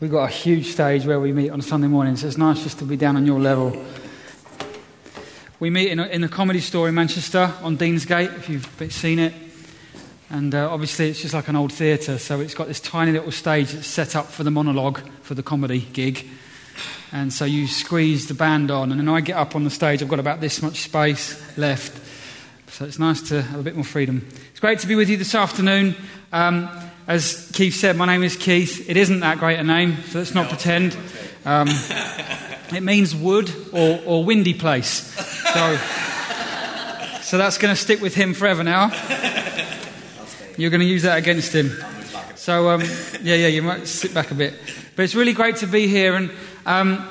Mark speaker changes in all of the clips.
Speaker 1: We've got a huge stage where we meet on Sunday mornings, so it's nice just to be down on your level. We meet in a, in a comedy store in Manchester on Deansgate, if you've seen it. And uh, obviously, it's just like an old theatre, so it's got this tiny little stage that's set up for the monologue, for the comedy gig. And so you squeeze the band on, and then I get up on the stage. I've got about this much space left. So it's nice to have a bit more freedom. It's great to be with you this afternoon. Um, as Keith said, my name is Keith. It isn't that great a name, so let's not no, pretend. Um, it means wood or, or windy place. So, so that's going to stick with him forever now. You're going to use that against him. So, um, yeah, yeah, you might sit back a bit. But it's really great to be here, and um,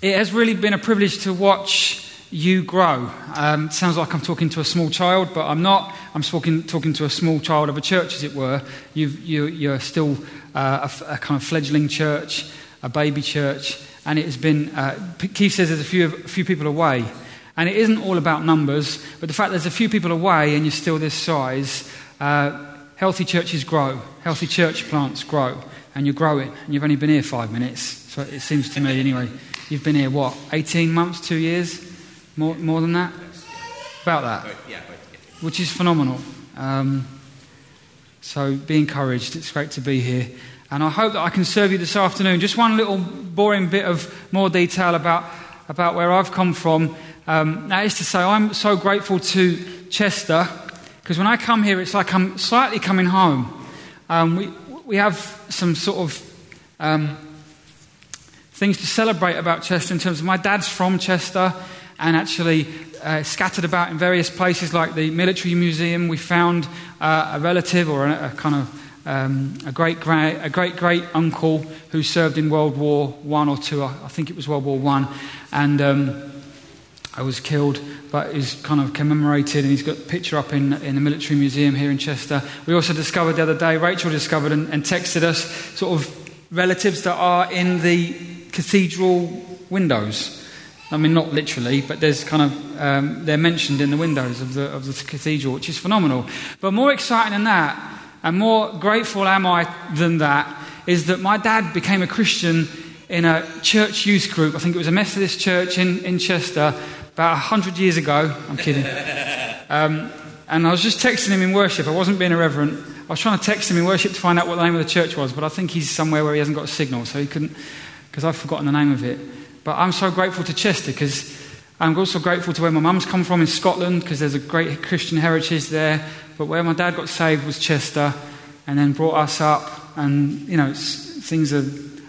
Speaker 1: it has really been a privilege to watch you grow. Um, sounds like I'm talking to a small child, but I'm not. I'm talking, talking to a small child of a church, as it were. you are still uh, a, a, kind of fledgling church, a baby church, and it has been. Uh, Keith says there's a few, a few people away. And it isn't all about numbers, but the fact there's a few people away and you're still this size, uh, healthy churches grow, healthy church plants grow, and you're growing. And you've only been here five minutes, so it seems to me anyway. You've been here, what, 18 months, two years? More, more than that? About that? Yeah, Which is phenomenal. Um, so be encouraged. It's great to be here. And I hope that I can serve you this afternoon. Just one little boring bit of more detail about, about where I've come from. Um, that is to say, I'm so grateful to Chester because when I come here, it's like I'm slightly coming home. Um, we, we have some sort of um, things to celebrate about Chester in terms of my dad's from Chester and actually uh, scattered about in various places like the military museum. We found uh, a relative or a, a kind of um, a great great a great great uncle who served in World War One or two. I, I, think it was World War One, and. Um, I was killed, but is kind of commemorated, and he's got a picture up in, in the military museum here in Chester. We also discovered the other day, Rachel discovered and, and texted us sort of relatives that are in the cathedral windows. I mean, not literally, but there's kind of, um, they're mentioned in the windows of the, of the cathedral, which is phenomenal. But more exciting than that, and more grateful am I than that, is that my dad became a Christian in a church youth group. I think it was a Methodist church in, in Chester about 100 years ago. I'm kidding. Um, and I was just texting him in worship. I wasn't being irreverent. I was trying to text him in worship to find out what the name of the church was, but I think he's somewhere where he hasn't got a signal, so he couldn't, because I've forgotten the name of it. But I'm so grateful to Chester because I'm also grateful to where my mum's come from in Scotland because there's a great Christian heritage there. But where my dad got saved was Chester and then brought us up. And, you know, things are,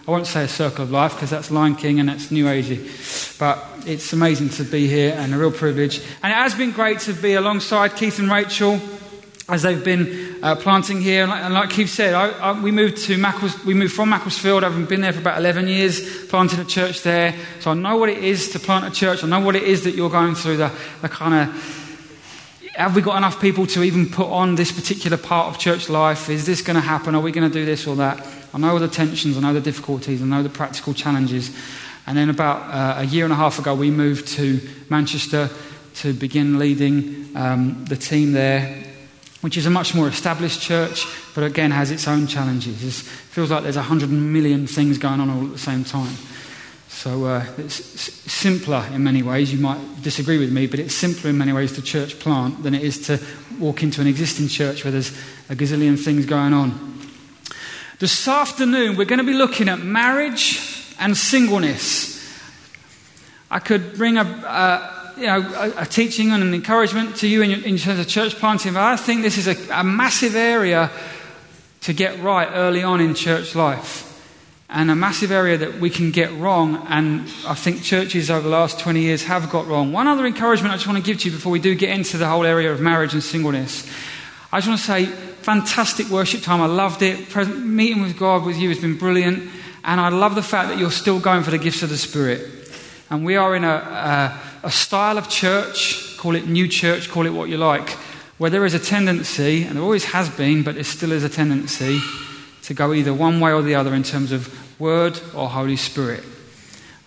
Speaker 1: I won't say a circle of life because that's Lion King and that's New Agey. But it's amazing to be here and a real privilege. And it has been great to be alongside Keith and Rachel as they've been uh, planting here. And like, and like Keith said, I, I, we, moved to we moved from Macclesfield. I've been there for about 11 years, planted a church there. So I know what it is to plant a church. I know what it is that you're going through, the, the kind of have we got enough people to even put on this particular part of church life? Is this going to happen? Are we going to do this or that? I know the tensions, I know the difficulties, I know the practical challenges. And then about uh, a year and a half ago, we moved to Manchester to begin leading um, the team there which is a much more established church, but again has its own challenges. It feels like there's a hundred million things going on all at the same time. So uh, it's simpler in many ways. You might disagree with me, but it's simpler in many ways to church plant than it is to walk into an existing church where there's a gazillion things going on. This afternoon, we're going to be looking at marriage and singleness. I could bring a, a you know, a, a, teaching and an encouragement to you in, in, terms of church planting, but I think this is a, a massive area to get right early on in church life. And a massive area that we can get wrong, and I think churches over the last 20 years have got wrong. One other encouragement I just want to give to you before we do get into the whole area of marriage and singleness. I just want to say, fantastic worship time. I loved it. Present, meeting with God with you has been brilliant. And I love the fact that you're still going for the gifts of the Spirit. And we are in a, a style of church, call it new church, call it what you like, where there is a tendency, and there always has been, but there still is a tendency, to go either one way or the other in terms of Word or Holy Spirit.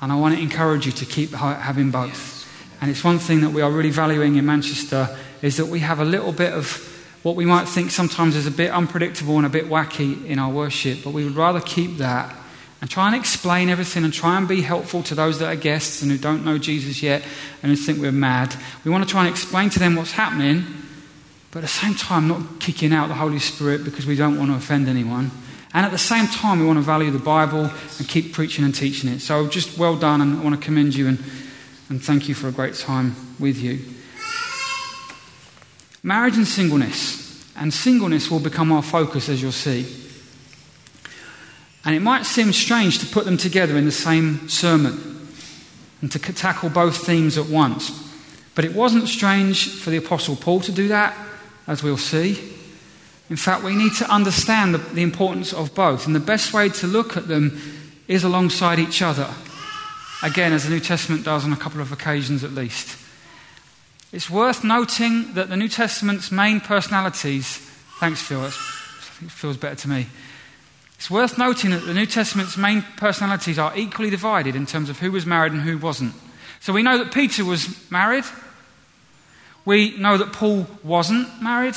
Speaker 1: And I want to encourage you to keep having both. And it's one thing that we are really valuing in Manchester is that we have a little bit of what we might think sometimes is a bit unpredictable and a bit wacky in our worship, but we would rather keep that and try and explain everything and try and be helpful to those that are guests and who don't know Jesus yet and who think we're mad. We want to try and explain to them what's happening, but at the same time, not kicking out the Holy Spirit because we don't want to offend anyone. And at the same time, we want to value the Bible and keep preaching and teaching it. So just well done, and I want to commend you and, and thank you for a great time with you. Marriage and singleness. And singleness will become our focus, as you'll see. And it might seem strange to put them together in the same sermon and to tackle both themes at once. But it wasn't strange for the Apostle Paul to do that, as we'll see. In fact, we need to understand the, the importance of both. And the best way to look at them is alongside each other. Again, as the New Testament does on a couple of occasions at least. It's worth noting that the New Testament's main personalities, thanks Phil, it feels better to me. It's worth noting that the New Testament's main personalities are equally divided in terms of who was married and who wasn't. So we know that Peter was married. We know that Paul wasn't married.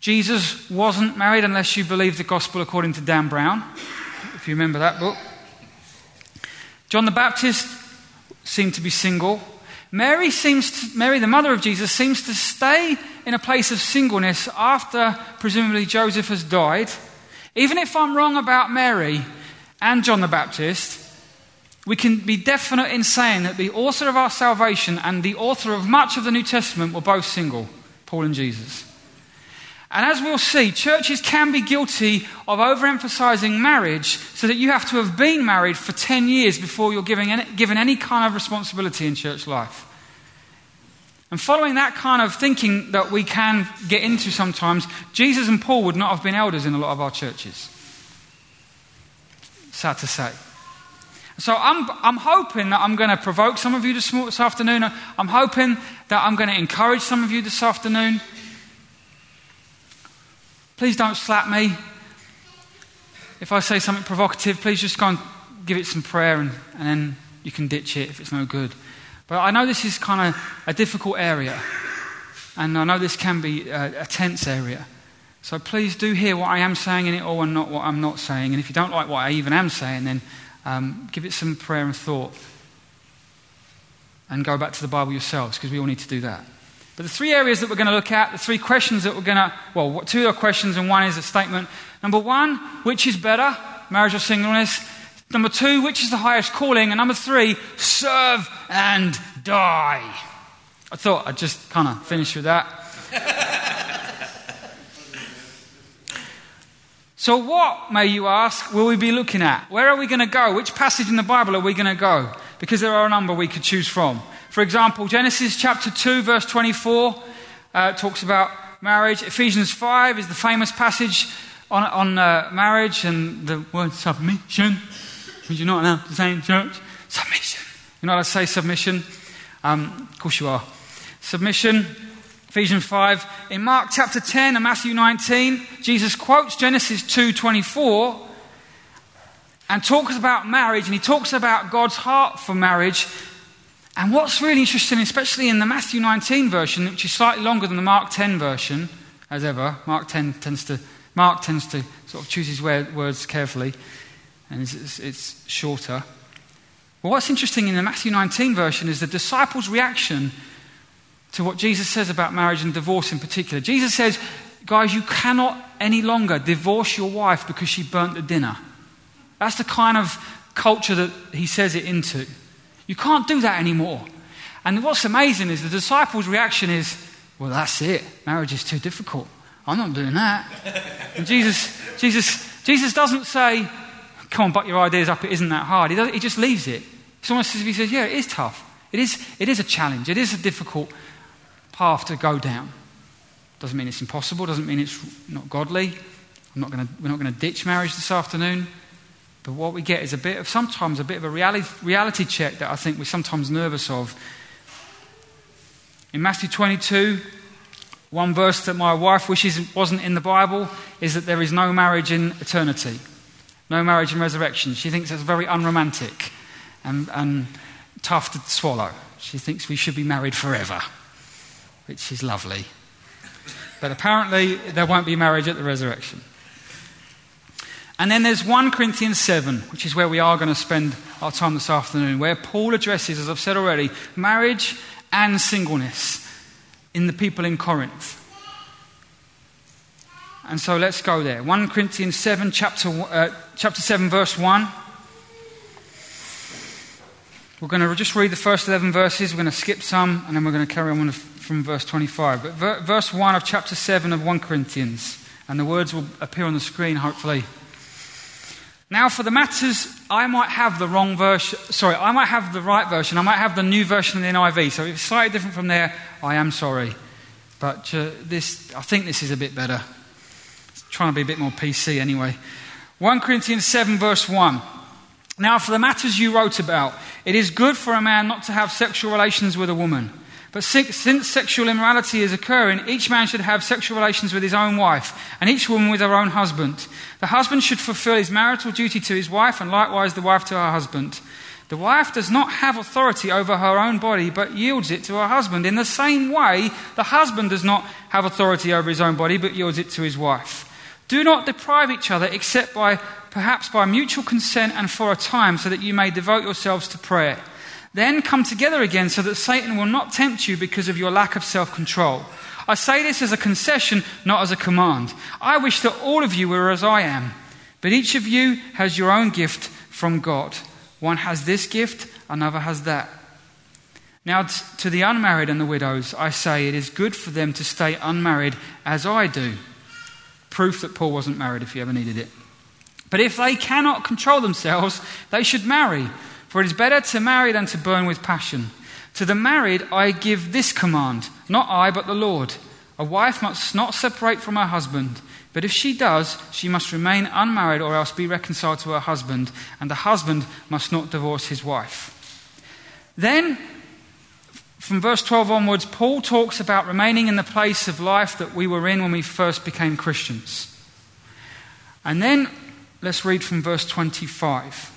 Speaker 1: Jesus wasn't married unless you believe the gospel according to Dan Brown, if you remember that book. John the Baptist seemed to be single. Mary, seems to, Mary, the mother of Jesus, seems to stay in a place of singleness after presumably Joseph has died. Even if I'm wrong about Mary and John the Baptist, we can be definite in saying that the author of our salvation and the author of much of the New Testament were both single, Paul and Jesus. And as we'll see, churches can be guilty of overemphasizing marriage so that you have to have been married for 10 years before you're given any, given any kind of responsibility in church life. And following that kind of thinking that we can get into sometimes, Jesus and Paul would not have been elders in a lot of our churches. Sad to say. So I'm, I'm hoping that I'm going to provoke some of you this, this afternoon. I'm hoping that I'm going to encourage some of you this afternoon. Please don't slap me. If I say something provocative, please just go and give it some prayer and, and then you can ditch it if it's no good. But I know this is kind of a difficult area. And I know this can be a, a tense area. So please do hear what I am saying in it all and not what I'm not saying. And if you don't like what I even am saying, then um, give it some prayer and thought. And go back to the Bible yourselves, because we all need to do that. But the three areas that we're going to look at, the three questions that we're going to, well, two are questions and one is a statement. Number one, which is better, marriage or singleness? Number two, which is the highest calling? And number three, serve and die. I thought I'd just kind of finish with that. so, what, may you ask, will we be looking at? Where are we going to go? Which passage in the Bible are we going to go? Because there are a number we could choose from. For example, Genesis chapter 2, verse 24 uh, talks about marriage. Ephesians 5 is the famous passage on, on uh, marriage and the word submission. You allowed to say in church? Submission. You're not allowed to say submission? Um, of course you are. Submission. Ephesians 5. In Mark chapter 10 and Matthew 19, Jesus quotes Genesis 2:24 and talks about marriage and he talks about God's heart for marriage and what's really interesting, especially in the Matthew 19 version, which is slightly longer than the Mark 10 version, as ever, Mark 10 tends to, Mark tends to sort of choose his words carefully, and it's, it's, shorter. Well, what's interesting in the Matthew 19 version is the disciples' reaction to what Jesus says about marriage and divorce in particular. Jesus says, Guys, you cannot any longer divorce your wife because she burnt the dinner. That's the kind of culture that he says it into. You can't do that anymore. And what's amazing is the disciples' reaction is, well, that's it. Marriage is too difficult. I'm not doing that. And Jesus, Jesus, Jesus doesn't say, come on, butt your ideas up. It isn't that hard. He, he just leaves it. It's almost as if he says, yeah, it is tough. It is, it is a challenge. It is a difficult path to go down. Doesn't mean it's impossible. Doesn't mean it's not godly. Not gonna, we're not going to ditch marriage this afternoon. But what we get is a bit of, sometimes a bit of a reality, reality check that I think we're sometimes nervous of. In Matthew 22, one verse that my wife wishes wasn't in the Bible is that there is no marriage in eternity, no marriage in resurrection. She thinks that's very unromantic and, and tough to swallow. She thinks we should be married forever, which is lovely. But apparently, there won't be marriage at the resurrection. And then there's 1 Corinthians 7, which is where we are going to spend our time this afternoon, where Paul addresses, as I've said already, marriage and singleness in the people in Corinth. And so let's go there. 1 Corinthians 7, chapter, uh, chapter 7, verse 1. We're going to just read the first 11 verses. We're going to skip some, and then we're going to carry on from verse 25. But ver- verse 1 of chapter 7 of 1 Corinthians, and the words will appear on the screen, hopefully. Now, for the matters, I might have the wrong version. Sorry, I might have the right version. I might have the new version of the NIV. So if it's slightly different from there, I am sorry. But uh, this, I think this is a bit better. Trying to be a bit more PC anyway. 1 Corinthians 7, verse 1. Now, for the matters you wrote about, it is good for a man not to have sexual relations with a woman. But since sexual immorality is occurring, each man should have sexual relations with his own wife, and each woman with her own husband. The husband should fulfill his marital duty to his wife, and likewise the wife to her husband. The wife does not have authority over her own body, but yields it to her husband. In the same way, the husband does not have authority over his own body, but yields it to his wife. Do not deprive each other except by perhaps by mutual consent and for a time, so that you may devote yourselves to prayer. Then come together again so that Satan will not tempt you because of your lack of self control. I say this as a concession, not as a command. I wish that all of you were as I am, but each of you has your own gift from God. One has this gift, another has that. Now, to the unmarried and the widows, I say it is good for them to stay unmarried as I do. Proof that Paul wasn't married if you ever needed it. But if they cannot control themselves, they should marry, for it is better to marry than to burn with passion. To the married, I give this command not I, but the Lord. A wife must not separate from her husband, but if she does, she must remain unmarried or else be reconciled to her husband, and the husband must not divorce his wife. Then, from verse 12 onwards, Paul talks about remaining in the place of life that we were in when we first became Christians. And then Let's read from verse 25.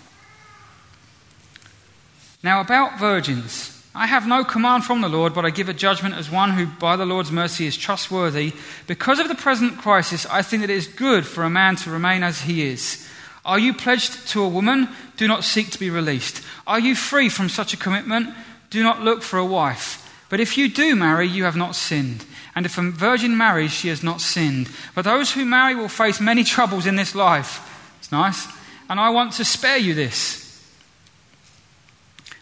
Speaker 1: Now, about virgins. I have no command from the Lord, but I give a judgment as one who, by the Lord's mercy, is trustworthy. Because of the present crisis, I think that it is good for a man to remain as he is. Are you pledged to a woman? Do not seek to be released. Are you free from such a commitment? Do not look for a wife. But if you do marry, you have not sinned. And if a virgin marries, she has not sinned. But those who marry will face many troubles in this life. It's nice. And I want to spare you this.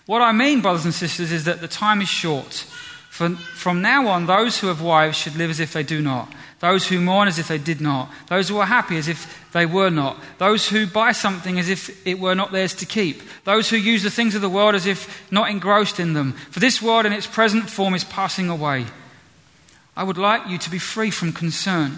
Speaker 1: What I mean, brothers and sisters, is that the time is short. From, from now on, those who have wives should live as if they do not. Those who mourn as if they did not. Those who are happy as if they were not. Those who buy something as if it were not theirs to keep. Those who use the things of the world as if not engrossed in them. For this world in its present form is passing away. I would like you to be free from concern.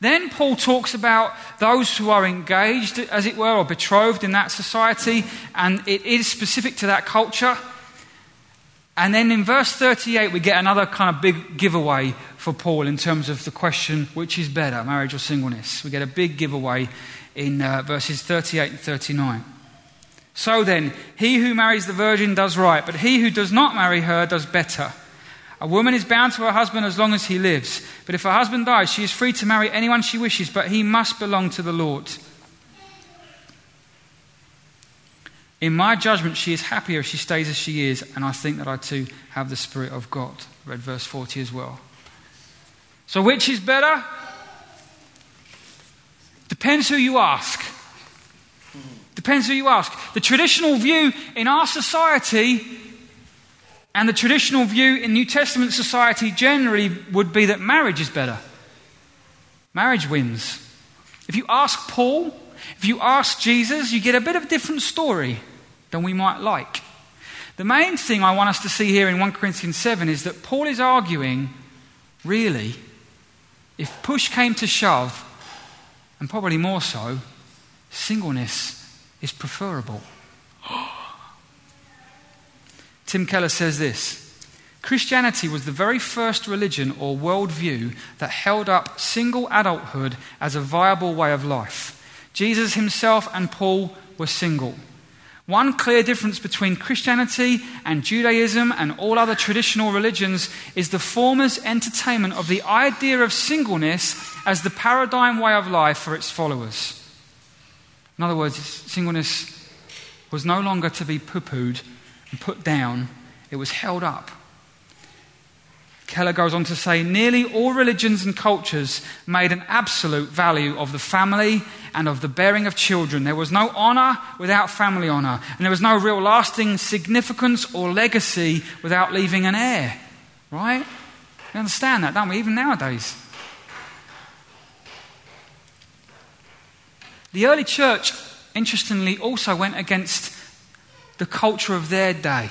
Speaker 1: Then Paul talks about those who are engaged, as it were, or betrothed in that society, and it is specific to that culture. And then in verse 38, we get another kind of big giveaway for Paul in terms of the question which is better, marriage or singleness. We get a big giveaway in uh, verses 38 and 39. So then, he who marries the virgin does right, but he who does not marry her does better. A woman is bound to her husband as long as he lives. But if her husband dies, she is free to marry anyone she wishes, but he must belong to the Lord. In my judgment, she is happier if she stays as she is, and I think that I too have the Spirit of God. Read verse 40 as well. So, which is better? Depends who you ask. Depends who you ask. The traditional view in our society and the traditional view in New Testament society generally would be that marriage is better. Marriage wins. If you ask Paul, if you ask Jesus, you get a bit of a different story than we might like. The main thing I want us to see here in 1 Corinthians 7 is that Paul is arguing, really, if push came to shove, and probably more so, singleness is preferable. Tim Keller says this Christianity was the very first religion or worldview that held up single adulthood as a viable way of life. Jesus himself and Paul were single. One clear difference between Christianity and Judaism and all other traditional religions is the former's entertainment of the idea of singleness as the paradigm way of life for its followers. In other words, singleness was no longer to be poo pooed and put down, it was held up. Keller goes on to say nearly all religions and cultures made an absolute value of the family and of the bearing of children. There was no honor without family honor, and there was no real lasting significance or legacy without leaving an heir. Right? We understand that, don't we? Even nowadays. The early church, interestingly, also went against the culture of their day.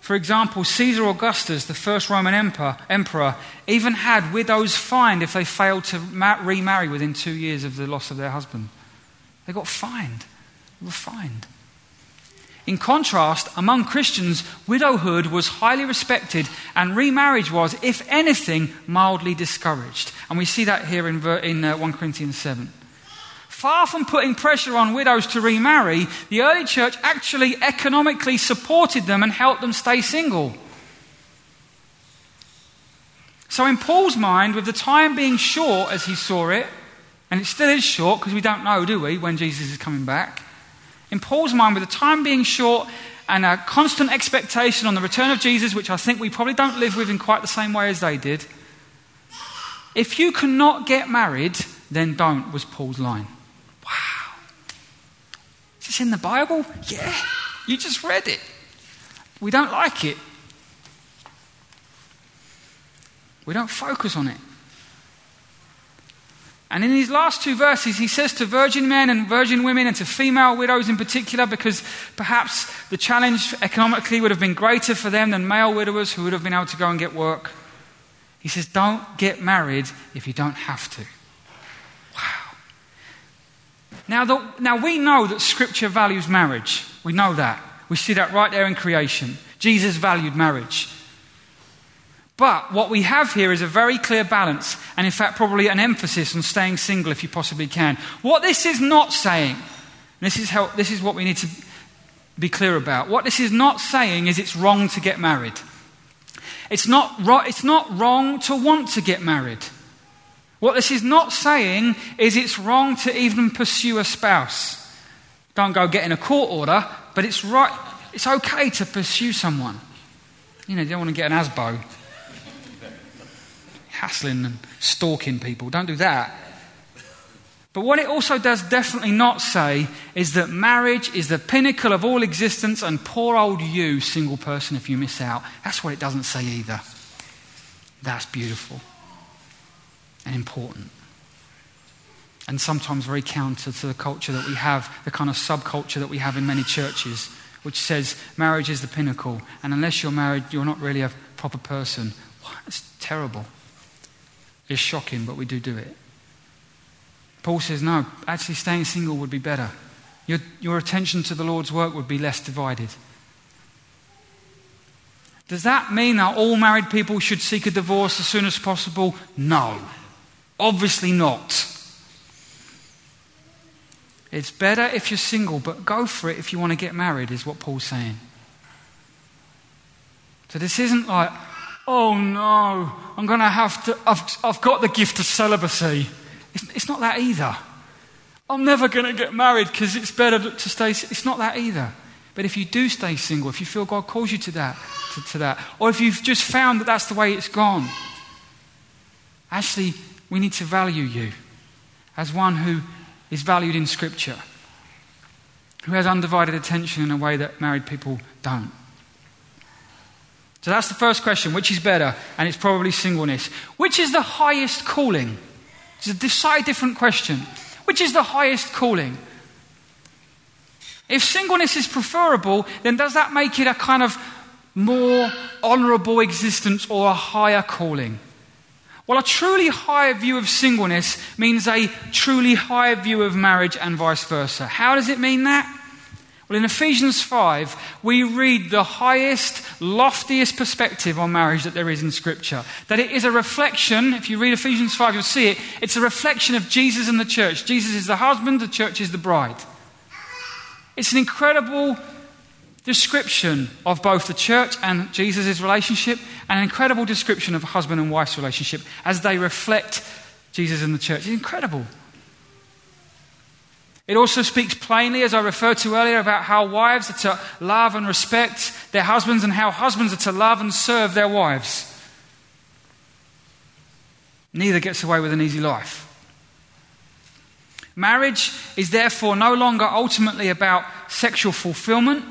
Speaker 1: For example, Caesar Augustus, the first Roman emperor, emperor, even had widows fined if they failed to remarry within two years of the loss of their husband. They got fined. They were fined. In contrast, among Christians, widowhood was highly respected and remarriage was, if anything, mildly discouraged. And we see that here in, in uh, 1 Corinthians 7. Far from putting pressure on widows to remarry, the early church actually economically supported them and helped them stay single. So, in Paul's mind, with the time being short as he saw it, and it still is short because we don't know, do we, when Jesus is coming back? In Paul's mind, with the time being short and a constant expectation on the return of Jesus, which I think we probably don't live with in quite the same way as they did, if you cannot get married, then don't, was Paul's line. In the Bible? Yeah. You just read it. We don't like it. We don't focus on it. And in these last two verses, he says to virgin men and virgin women and to female widows in particular, because perhaps the challenge economically would have been greater for them than male widowers who would have been able to go and get work. He says, Don't get married if you don't have to. Now, the, now we know that Scripture values marriage. We know that. We see that right there in creation. Jesus valued marriage. But what we have here is a very clear balance, and in fact, probably an emphasis on staying single if you possibly can. What this is not saying, this is, how, this is what we need to be clear about. What this is not saying is it's wrong to get married. It's not, it's not wrong to want to get married. What this is not saying is it's wrong to even pursue a spouse. Don't go getting a court order, but it's right. It's okay to pursue someone. You know, you don't want to get an ASBO. Hassling and stalking people. Don't do that. But what it also does definitely not say is that marriage is the pinnacle of all existence and poor old you, single person, if you miss out. That's what it doesn't say either. That's beautiful and important. And sometimes very counter to the culture that we have, the kind of subculture that we have in many churches, which says marriage is the pinnacle, and unless you're married, you're not really a proper person. It's terrible. It's shocking, but we do do it. Paul says, no, actually, staying single would be better. Your, your attention to the Lord's work would be less divided. Does that mean that all married people should seek a divorce as soon as possible? No. Obviously not. It's better if you're single, but go for it if you want to get married, is what Paul's saying. So this isn't like, oh no, I'm going to have to, I've, I've got the gift of celibacy. It's, it's not that either. I'm never going to get married because it's better to stay. It's not that either. But if you do stay single, if you feel God calls you to that, to, to that, or if you've just found that that's the way it's gone, actually we need to value you as one who is valued in Scripture, who has undivided attention in a way that married people don't. So that's the first question which is better? And it's probably singleness. Which is the highest calling? It's a slightly different question. Which is the highest calling? If singleness is preferable, then does that make it a kind of more honorable existence or a higher calling? Well, a truly high view of singleness means a truly high view of marriage and vice versa. How does it mean that? Well, in Ephesians 5, we read the highest, loftiest perspective on marriage that there is in Scripture. That it is a reflection, if you read Ephesians 5, you'll see it, it's a reflection of Jesus and the church. Jesus is the husband, the church is the bride. It's an incredible description of both the church and Jesus' relationship, and an incredible description of a husband and wife's relationship as they reflect Jesus and the church. It's incredible. It also speaks plainly, as I referred to earlier, about how wives are to love and respect their husbands and how husbands are to love and serve their wives. Neither gets away with an easy life. Marriage is therefore no longer ultimately about sexual fulfillment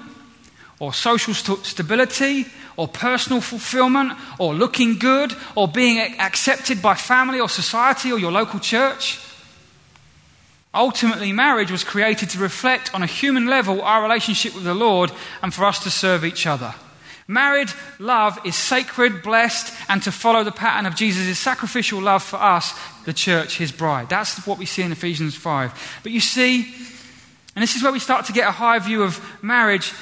Speaker 1: or social st- stability or personal fulfillment or looking good or being accepted by family or society or your local church. Ultimately, marriage was created to reflect on a human level our relationship with the Lord and for us to serve each other. Married love is sacred, blessed, and to follow the pattern of Jesus' sacrificial love for us, the church, his bride. That's what we see in Ephesians 5. But you see, and this is where we start to get a high view of marriage,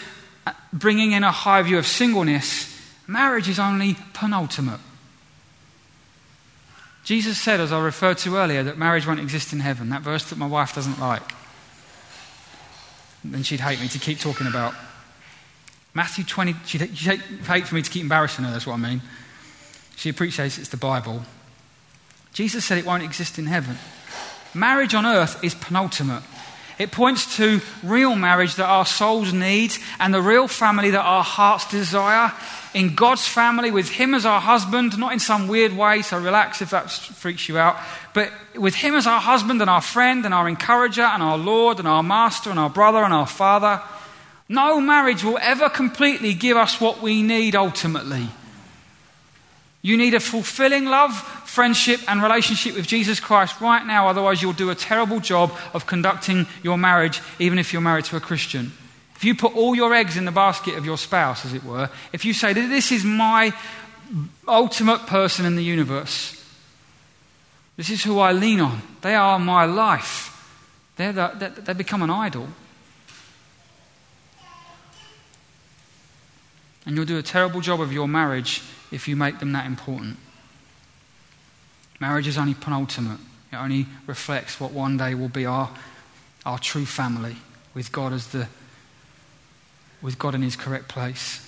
Speaker 1: bringing in a high view of singleness. Marriage is only penultimate. Jesus said, as I referred to earlier, that marriage won't exist in heaven. That verse that my wife doesn't like. Then she'd hate me to keep talking about. Matthew 20, she'd, she'd hate for me to keep embarrassing her, that's what I mean. She appreciates it's the Bible. Jesus said it won't exist in heaven. Marriage on earth is penultimate. It points to real marriage that our souls need and the real family that our hearts desire in God's family with Him as our husband, not in some weird way, so relax if that freaks you out, but with Him as our husband and our friend and our encourager and our Lord and our master and our brother and our father. No marriage will ever completely give us what we need ultimately. You need a fulfilling love, friendship, and relationship with Jesus Christ right now, otherwise, you'll do a terrible job of conducting your marriage, even if you're married to a Christian. If you put all your eggs in the basket of your spouse, as it were, if you say, that This is my ultimate person in the universe, this is who I lean on, they are my life, They're the, they, they become an idol. And you'll do a terrible job of your marriage if you make them that important. Marriage is only penultimate, it only reflects what one day will be our, our true family with God as the with God in his correct place.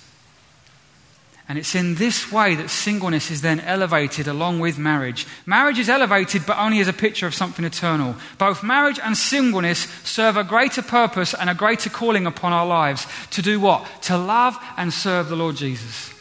Speaker 1: And it's in this way that singleness is then elevated along with marriage. Marriage is elevated, but only as a picture of something eternal. Both marriage and singleness serve a greater purpose and a greater calling upon our lives. To do what? To love and serve the Lord Jesus.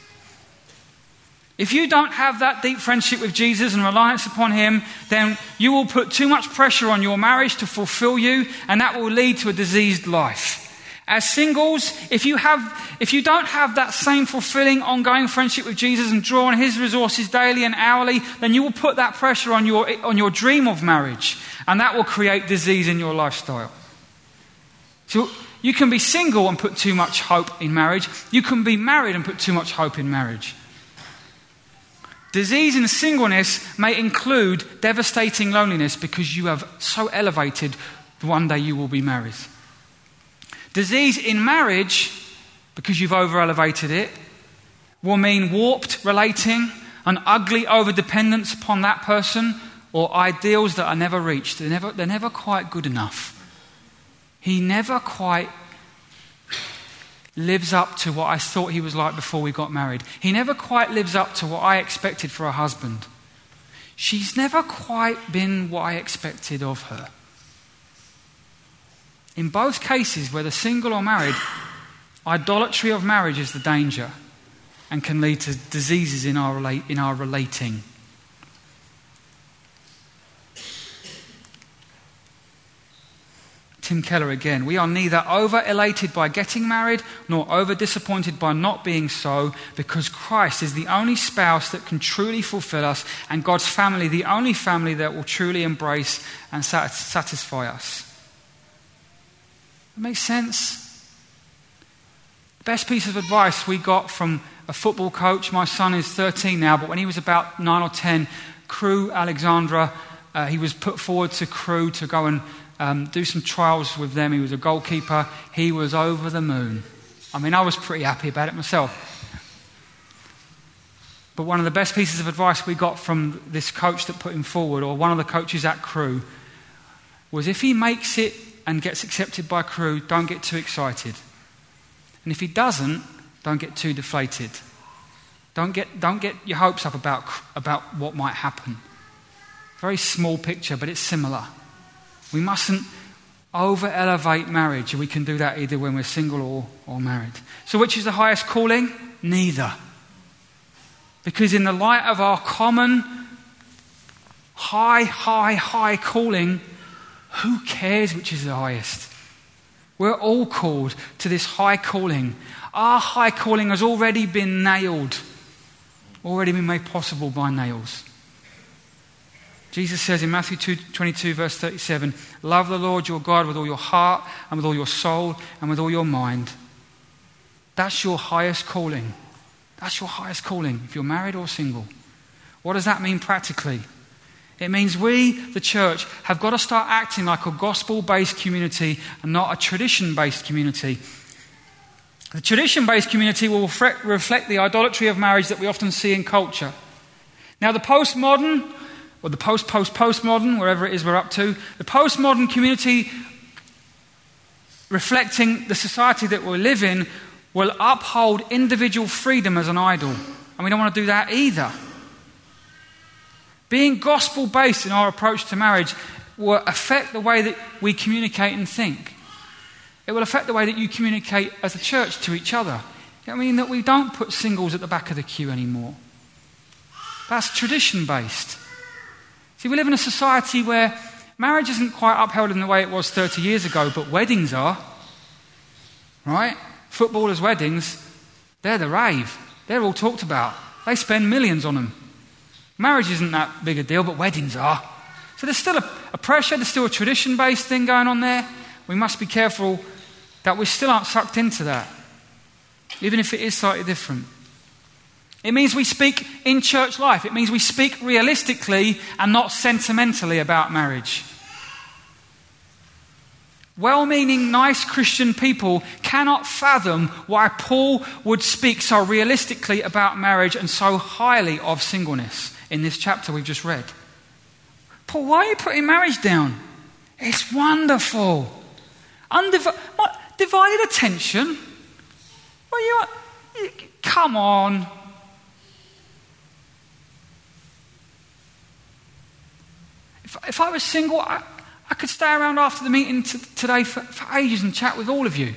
Speaker 1: If you don't have that deep friendship with Jesus and reliance upon Him, then you will put too much pressure on your marriage to fulfill you, and that will lead to a diseased life. As singles, if you, have, if you don't have that same fulfilling, ongoing friendship with Jesus and draw on His resources daily and hourly, then you will put that pressure on your, on your dream of marriage, and that will create disease in your lifestyle. So you can be single and put too much hope in marriage. You can be married and put too much hope in marriage. Disease in singleness may include devastating loneliness because you have so elevated the one day you will be married. Disease in marriage, because you've over elevated it, will mean warped relating, an ugly over dependence upon that person, or ideals that are never reached. They're never, they're never quite good enough. He never quite lives up to what I thought he was like before we got married. He never quite lives up to what I expected for a husband. She's never quite been what I expected of her. In both cases, whether single or married, idolatry of marriage is the danger and can lead to diseases in our, relate, in our relating. Tim Keller again. We are neither over elated by getting married nor over disappointed by not being so, because Christ is the only spouse that can truly fulfill us, and God's family, the only family that will truly embrace and satisfy us. It makes sense. The best piece of advice we got from a football coach, my son is 13 now, but when he was about 9 or 10, Crewe Alexandra. Uh, he was put forward to Crewe to go and um, do some trials with them. He was a goalkeeper. He was over the moon. I mean, I was pretty happy about it myself. But one of the best pieces of advice we got from this coach that put him forward, or one of the coaches at Crewe, was if he makes it and gets accepted by Crewe, don't get too excited. And if he doesn't, don't get too deflated. Don't get, don't get your hopes up about, about what might happen. Very small picture, but it's similar. We mustn't over elevate marriage. We can do that either when we're single or, or married. So, which is the highest calling? Neither. Because, in the light of our common high, high, high calling, who cares which is the highest? We're all called to this high calling. Our high calling has already been nailed, already been made possible by nails. Jesus says in Matthew 2, 22, verse 37, Love the Lord your God with all your heart and with all your soul and with all your mind. That's your highest calling. That's your highest calling, if you're married or single. What does that mean practically? It means we, the church, have got to start acting like a gospel based community and not a tradition based community. The tradition based community will reflect the idolatry of marriage that we often see in culture. Now, the postmodern, or the post post postmodern, wherever it is we're up to, the postmodern community reflecting the society that we live in will uphold individual freedom as an idol. And we don't want to do that either. Being gospel based in our approach to marriage will affect the way that we communicate and think. It will affect the way that you communicate as a church to each other. I mean that we don't put singles at the back of the queue anymore. That's tradition based. See, we live in a society where marriage isn't quite upheld in the way it was 30 years ago, but weddings are. Right? Footballers' weddings, they're the rave. They're all talked about. They spend millions on them. Marriage isn't that big a deal, but weddings are. So there's still a, a pressure, there's still a tradition based thing going on there. We must be careful that we still aren't sucked into that, even if it is slightly different. It means we speak in church life. It means we speak realistically and not sentimentally about marriage. Well meaning, nice Christian people cannot fathom why Paul would speak so realistically about marriage and so highly of singleness in this chapter we've just read. Paul, why are you putting marriage down? It's wonderful. Undiv- what, divided attention? Well, you, you, come on. If, if I was single, I, I could stay around after the meeting t- today for, for ages and chat with all of you.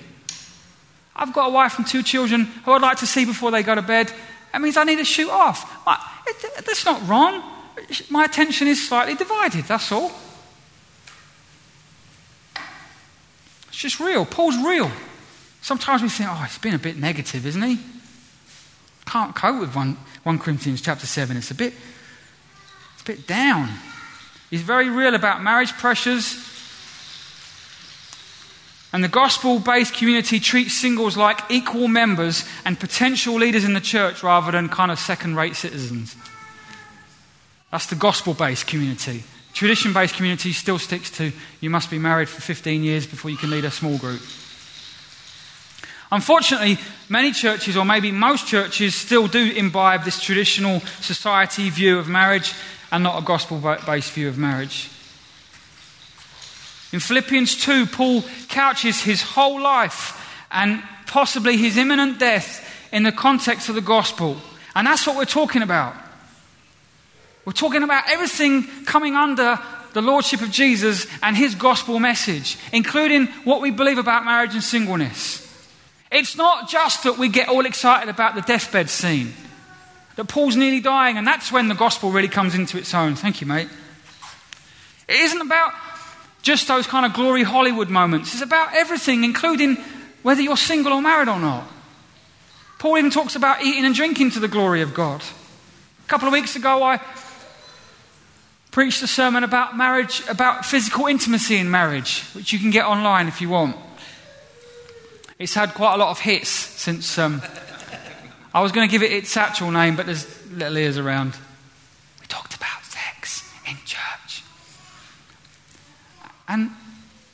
Speaker 1: I've got a wife and two children who I'd like to see before they go to bed. That means I need to shoot off. I, it, that's not wrong. My attention is slightly divided, that's all. It's just real. Paul's real. Sometimes we think, oh, it's been a bit negative, isn't he? Can't cope with 1, 1 Corinthians chapter 7. It's a bit, it's a bit down. He's very real about marriage pressures. And the gospel based community treats singles like equal members and potential leaders in the church rather than kind of second rate citizens. That's the gospel based community. Tradition based community still sticks to you must be married for 15 years before you can lead a small group. Unfortunately, many churches, or maybe most churches, still do imbibe this traditional society view of marriage and not a gospel based view of marriage. In Philippians 2, Paul couches his whole life and possibly his imminent death in the context of the gospel. And that's what we're talking about. We're talking about everything coming under the lordship of Jesus and his gospel message, including what we believe about marriage and singleness. It's not just that we get all excited about the deathbed scene that Paul's nearly dying, and that's when the gospel really comes into its own. Thank you, mate. It isn't about just those kind of glory Hollywood moments, it's about everything, including whether you're single or married or not. Paul even talks about eating and drinking to the glory of God. A couple of weeks ago, I preached a sermon about marriage, about physical intimacy in marriage, which you can get online if you want. It's had quite a lot of hits since um, I was going to give it its actual name, but there's little ears around. We talked about sex in church. And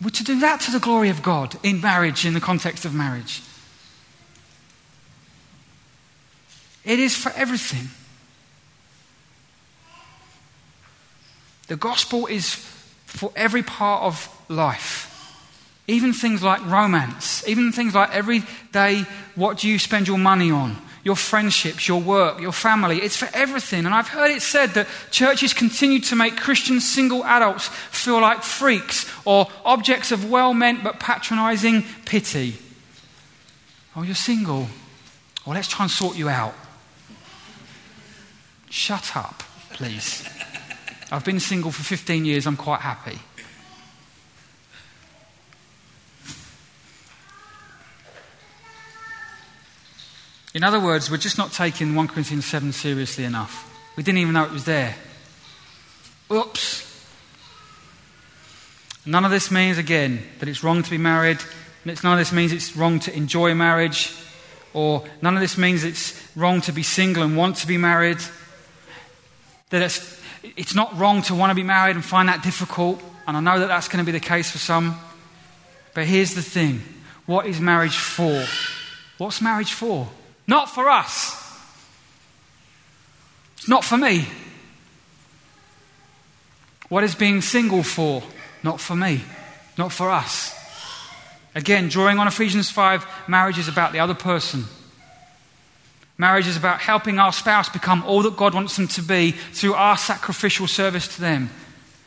Speaker 1: we're to do that to the glory of God in marriage, in the context of marriage. It is for everything. The gospel is for every part of life. Even things like romance, even things like every day what do you spend your money on? Your friendships, your work, your family. It's for everything. And I've heard it said that churches continue to make Christian single adults feel like freaks or objects of well meant but patronizing pity. Oh, you're single. Well, let's try and sort you out. Shut up, please. I've been single for 15 years, I'm quite happy. In other words, we're just not taking 1 Corinthians 7 seriously enough. We didn't even know it was there. Oops. None of this means, again, that it's wrong to be married. None of this means it's wrong to enjoy marriage. Or none of this means it's wrong to be single and want to be married. That it's, it's not wrong to want to be married and find that difficult. And I know that that's going to be the case for some. But here's the thing what is marriage for? What's marriage for? Not for us. It's not for me. What is being single for? Not for me. Not for us. Again, drawing on Ephesians 5, marriage is about the other person. Marriage is about helping our spouse become all that God wants them to be through our sacrificial service to them.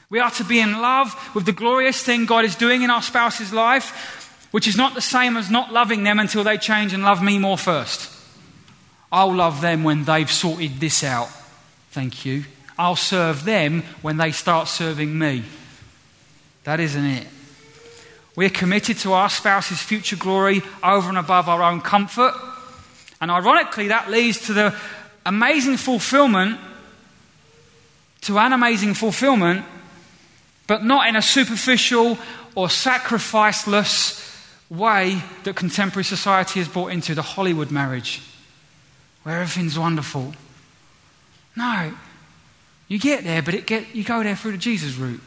Speaker 1: We are to be in love with the glorious thing God is doing in our spouse's life, which is not the same as not loving them until they change and love me more first. I'll love them when they've sorted this out. Thank you. I'll serve them when they start serving me. That isn't it. We're committed to our spouse's future glory over and above our own comfort. And ironically, that leads to the amazing fulfillment, to an amazing fulfillment, but not in a superficial or sacrificeless way that contemporary society has brought into the Hollywood marriage where everything's wonderful. No. You get there, but it get, you go there through the Jesus route.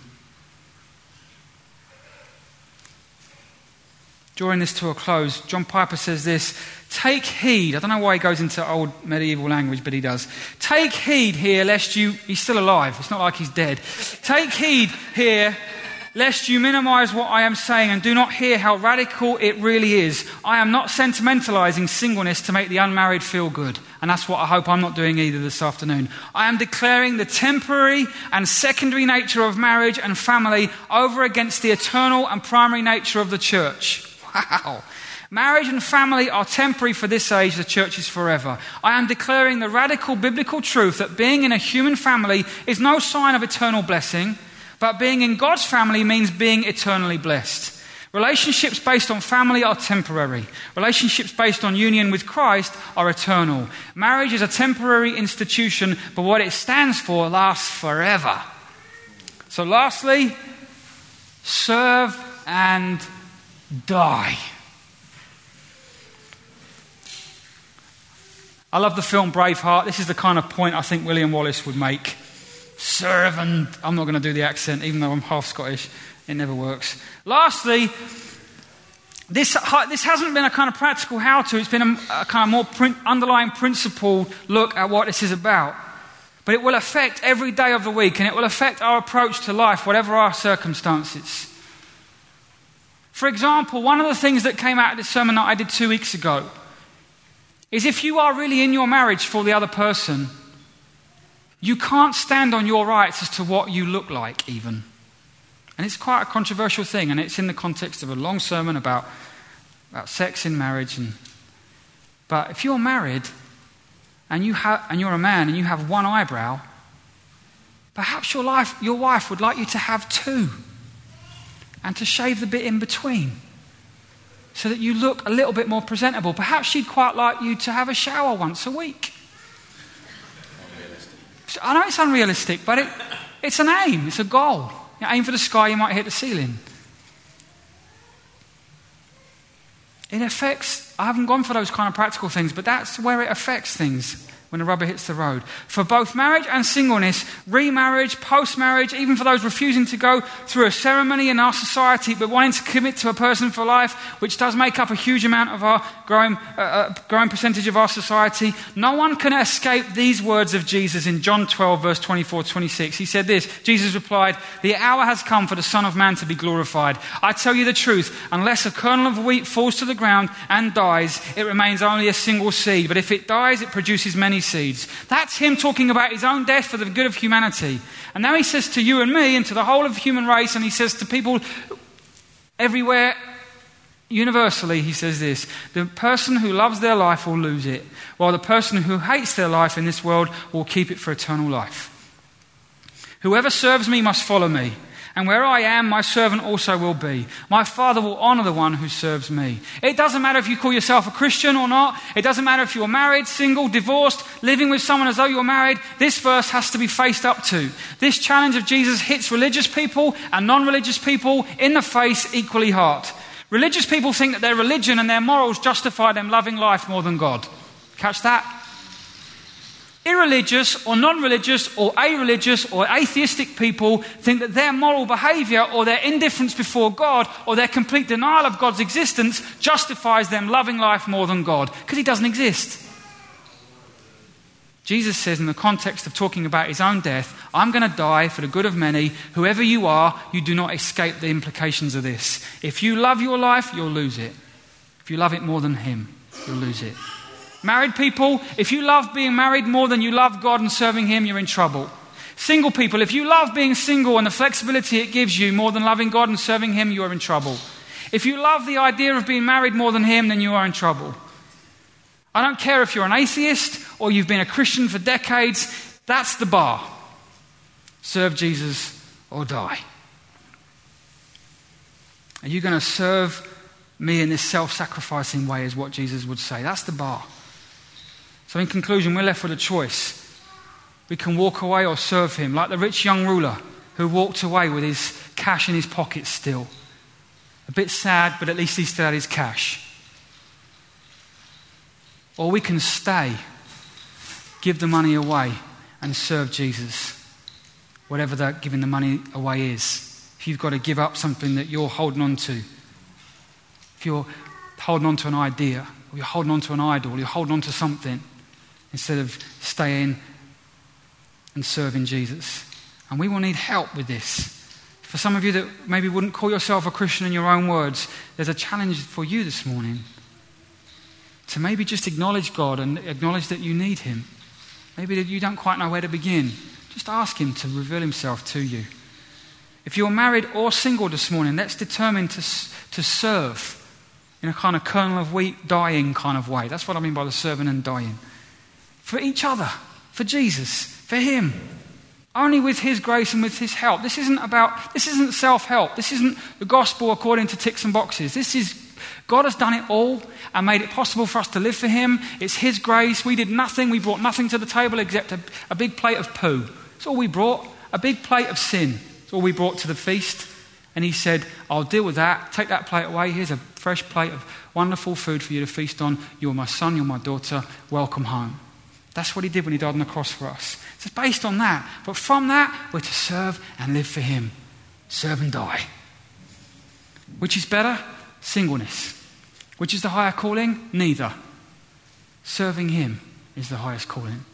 Speaker 1: Drawing this to a close, John Piper says this Take heed. I don't know why he goes into old medieval language, but he does. Take heed here, lest you. He's still alive. It's not like he's dead. Take heed here, lest you minimize what I am saying and do not hear how radical it really is. I am not sentimentalizing singleness to make the unmarried feel good. And that's what I hope I'm not doing either this afternoon. I am declaring the temporary and secondary nature of marriage and family over against the eternal and primary nature of the church. Wow. Marriage and family are temporary for this age, the church is forever. I am declaring the radical biblical truth that being in a human family is no sign of eternal blessing. But being in God's family means being eternally blessed. Relationships based on family are temporary. Relationships based on union with Christ are eternal. Marriage is a temporary institution, but what it stands for lasts forever. So, lastly, serve and die. I love the film Braveheart. This is the kind of point I think William Wallace would make servant. I'm not going to do the accent, even though I'm half Scottish. It never works. Lastly, this, this hasn't been a kind of practical how to, it's been a, a kind of more print, underlying principle look at what this is about. But it will affect every day of the week and it will affect our approach to life, whatever our circumstances. For example, one of the things that came out of this sermon that I did two weeks ago is if you are really in your marriage for the other person, you can't stand on your rights as to what you look like, even. And it's quite a controversial thing, and it's in the context of a long sermon about, about sex in marriage. And, but if you're married and, you have, and you're a man and you have one eyebrow, perhaps your, life, your wife would like you to have two and to shave the bit in between so that you look a little bit more presentable. Perhaps she'd quite like you to have a shower once a week. I know it's unrealistic, but it, it's an aim, it's a goal. You aim for the sky, you might hit the ceiling. It affects, I haven't gone for those kind of practical things, but that's where it affects things. When the rubber hits the road. For both marriage and singleness, remarriage, post marriage, even for those refusing to go through a ceremony in our society but wanting to commit to a person for life, which does make up a huge amount of our growing, uh, uh, growing percentage of our society, no one can escape these words of Jesus in John 12, verse 24 26. He said this Jesus replied, The hour has come for the Son of Man to be glorified. I tell you the truth, unless a kernel of wheat falls to the ground and dies, it remains only a single seed. But if it dies, it produces many seeds. That's him talking about his own death for the good of humanity. And now he says to you and me and to the whole of the human race, and he says to people everywhere, universally, he says this the person who loves their life will lose it, while the person who hates their life in this world will keep it for eternal life. Whoever serves me must follow me. And where I am, my servant also will be. My Father will honor the one who serves me. It doesn't matter if you call yourself a Christian or not. It doesn't matter if you're married, single, divorced, living with someone as though you're married. This verse has to be faced up to. This challenge of Jesus hits religious people and non religious people in the face equally hard. Religious people think that their religion and their morals justify them loving life more than God. Catch that? Irreligious or non religious or a religious or atheistic people think that their moral behavior or their indifference before God or their complete denial of God's existence justifies them loving life more than God because He doesn't exist. Jesus says, in the context of talking about his own death, I'm going to die for the good of many. Whoever you are, you do not escape the implications of this. If you love your life, you'll lose it. If you love it more than him, you'll lose it. Married people, if you love being married more than you love God and serving Him, you're in trouble. Single people, if you love being single and the flexibility it gives you more than loving God and serving Him, you are in trouble. If you love the idea of being married more than Him, then you are in trouble. I don't care if you're an atheist or you've been a Christian for decades, that's the bar. Serve Jesus or die. Are you going to serve me in this self sacrificing way, is what Jesus would say? That's the bar. So, in conclusion, we're left with a choice. We can walk away or serve him, like the rich young ruler who walked away with his cash in his pocket still. A bit sad, but at least he still had his cash. Or we can stay, give the money away, and serve Jesus, whatever that giving the money away is. If you've got to give up something that you're holding on to, if you're holding on to an idea, or you're holding on to an idol, or you're holding on to something, instead of staying and serving Jesus. And we will need help with this. For some of you that maybe wouldn't call yourself a Christian in your own words, there's a challenge for you this morning to maybe just acknowledge God and acknowledge that you need Him. Maybe that you don't quite know where to begin. Just ask Him to reveal Himself to you. If you're married or single this morning, let's determine to, to serve in a kind of kernel of wheat dying kind of way. That's what I mean by the serving and dying for each other, for Jesus, for Him. Only with His grace and with His help. This isn't about, this isn't self help. This isn't the gospel according to ticks and boxes. This is, God has done it all and made it possible for us to live for Him. It's His grace. We did nothing. We brought nothing to the table except a, a big plate of poo. That's all we brought. A big plate of sin. That's all we brought to the feast. And He said, I'll deal with that. Take that plate away. Here's a fresh plate of wonderful food for you to feast on. You're my son. You're my daughter. Welcome home. That's what he did when he died on the cross for us. It's based on that. But from that, we're to serve and live for him. Serve and die. Which is better? Singleness. Which is the higher calling? Neither. Serving him is the highest calling.